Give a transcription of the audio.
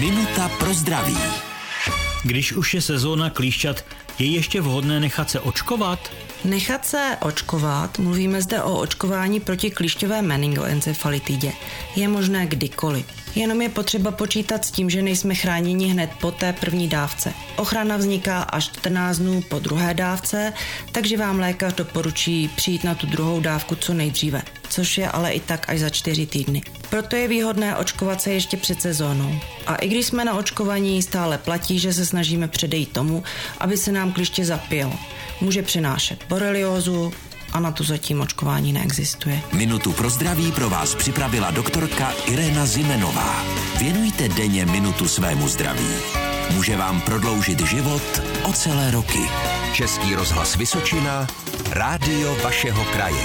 Minuta pro zdraví. Když už je sezóna klíšťat, je ještě vhodné nechat se očkovat? Nechat se očkovat, mluvíme zde o očkování proti klišťové meningoencefalitidě, je možné kdykoliv. Jenom je potřeba počítat s tím, že nejsme chráněni hned po té první dávce. Ochrana vzniká až 14 dnů po druhé dávce, takže vám lékař doporučí přijít na tu druhou dávku co nejdříve, což je ale i tak až za 4 týdny. Proto je výhodné očkovat se ještě před sezónou. A i když jsme na očkovaní, stále platí, že se snažíme předejít tomu, aby se nám kliště zapilo. Může přinášet boreliózu, a na to zatím očkování neexistuje. Minutu pro zdraví pro vás připravila doktorka Irena Zimenová. Věnujte denně minutu svému zdraví. Může vám prodloužit život o celé roky. Český rozhlas Vysočina, rádio vašeho kraje.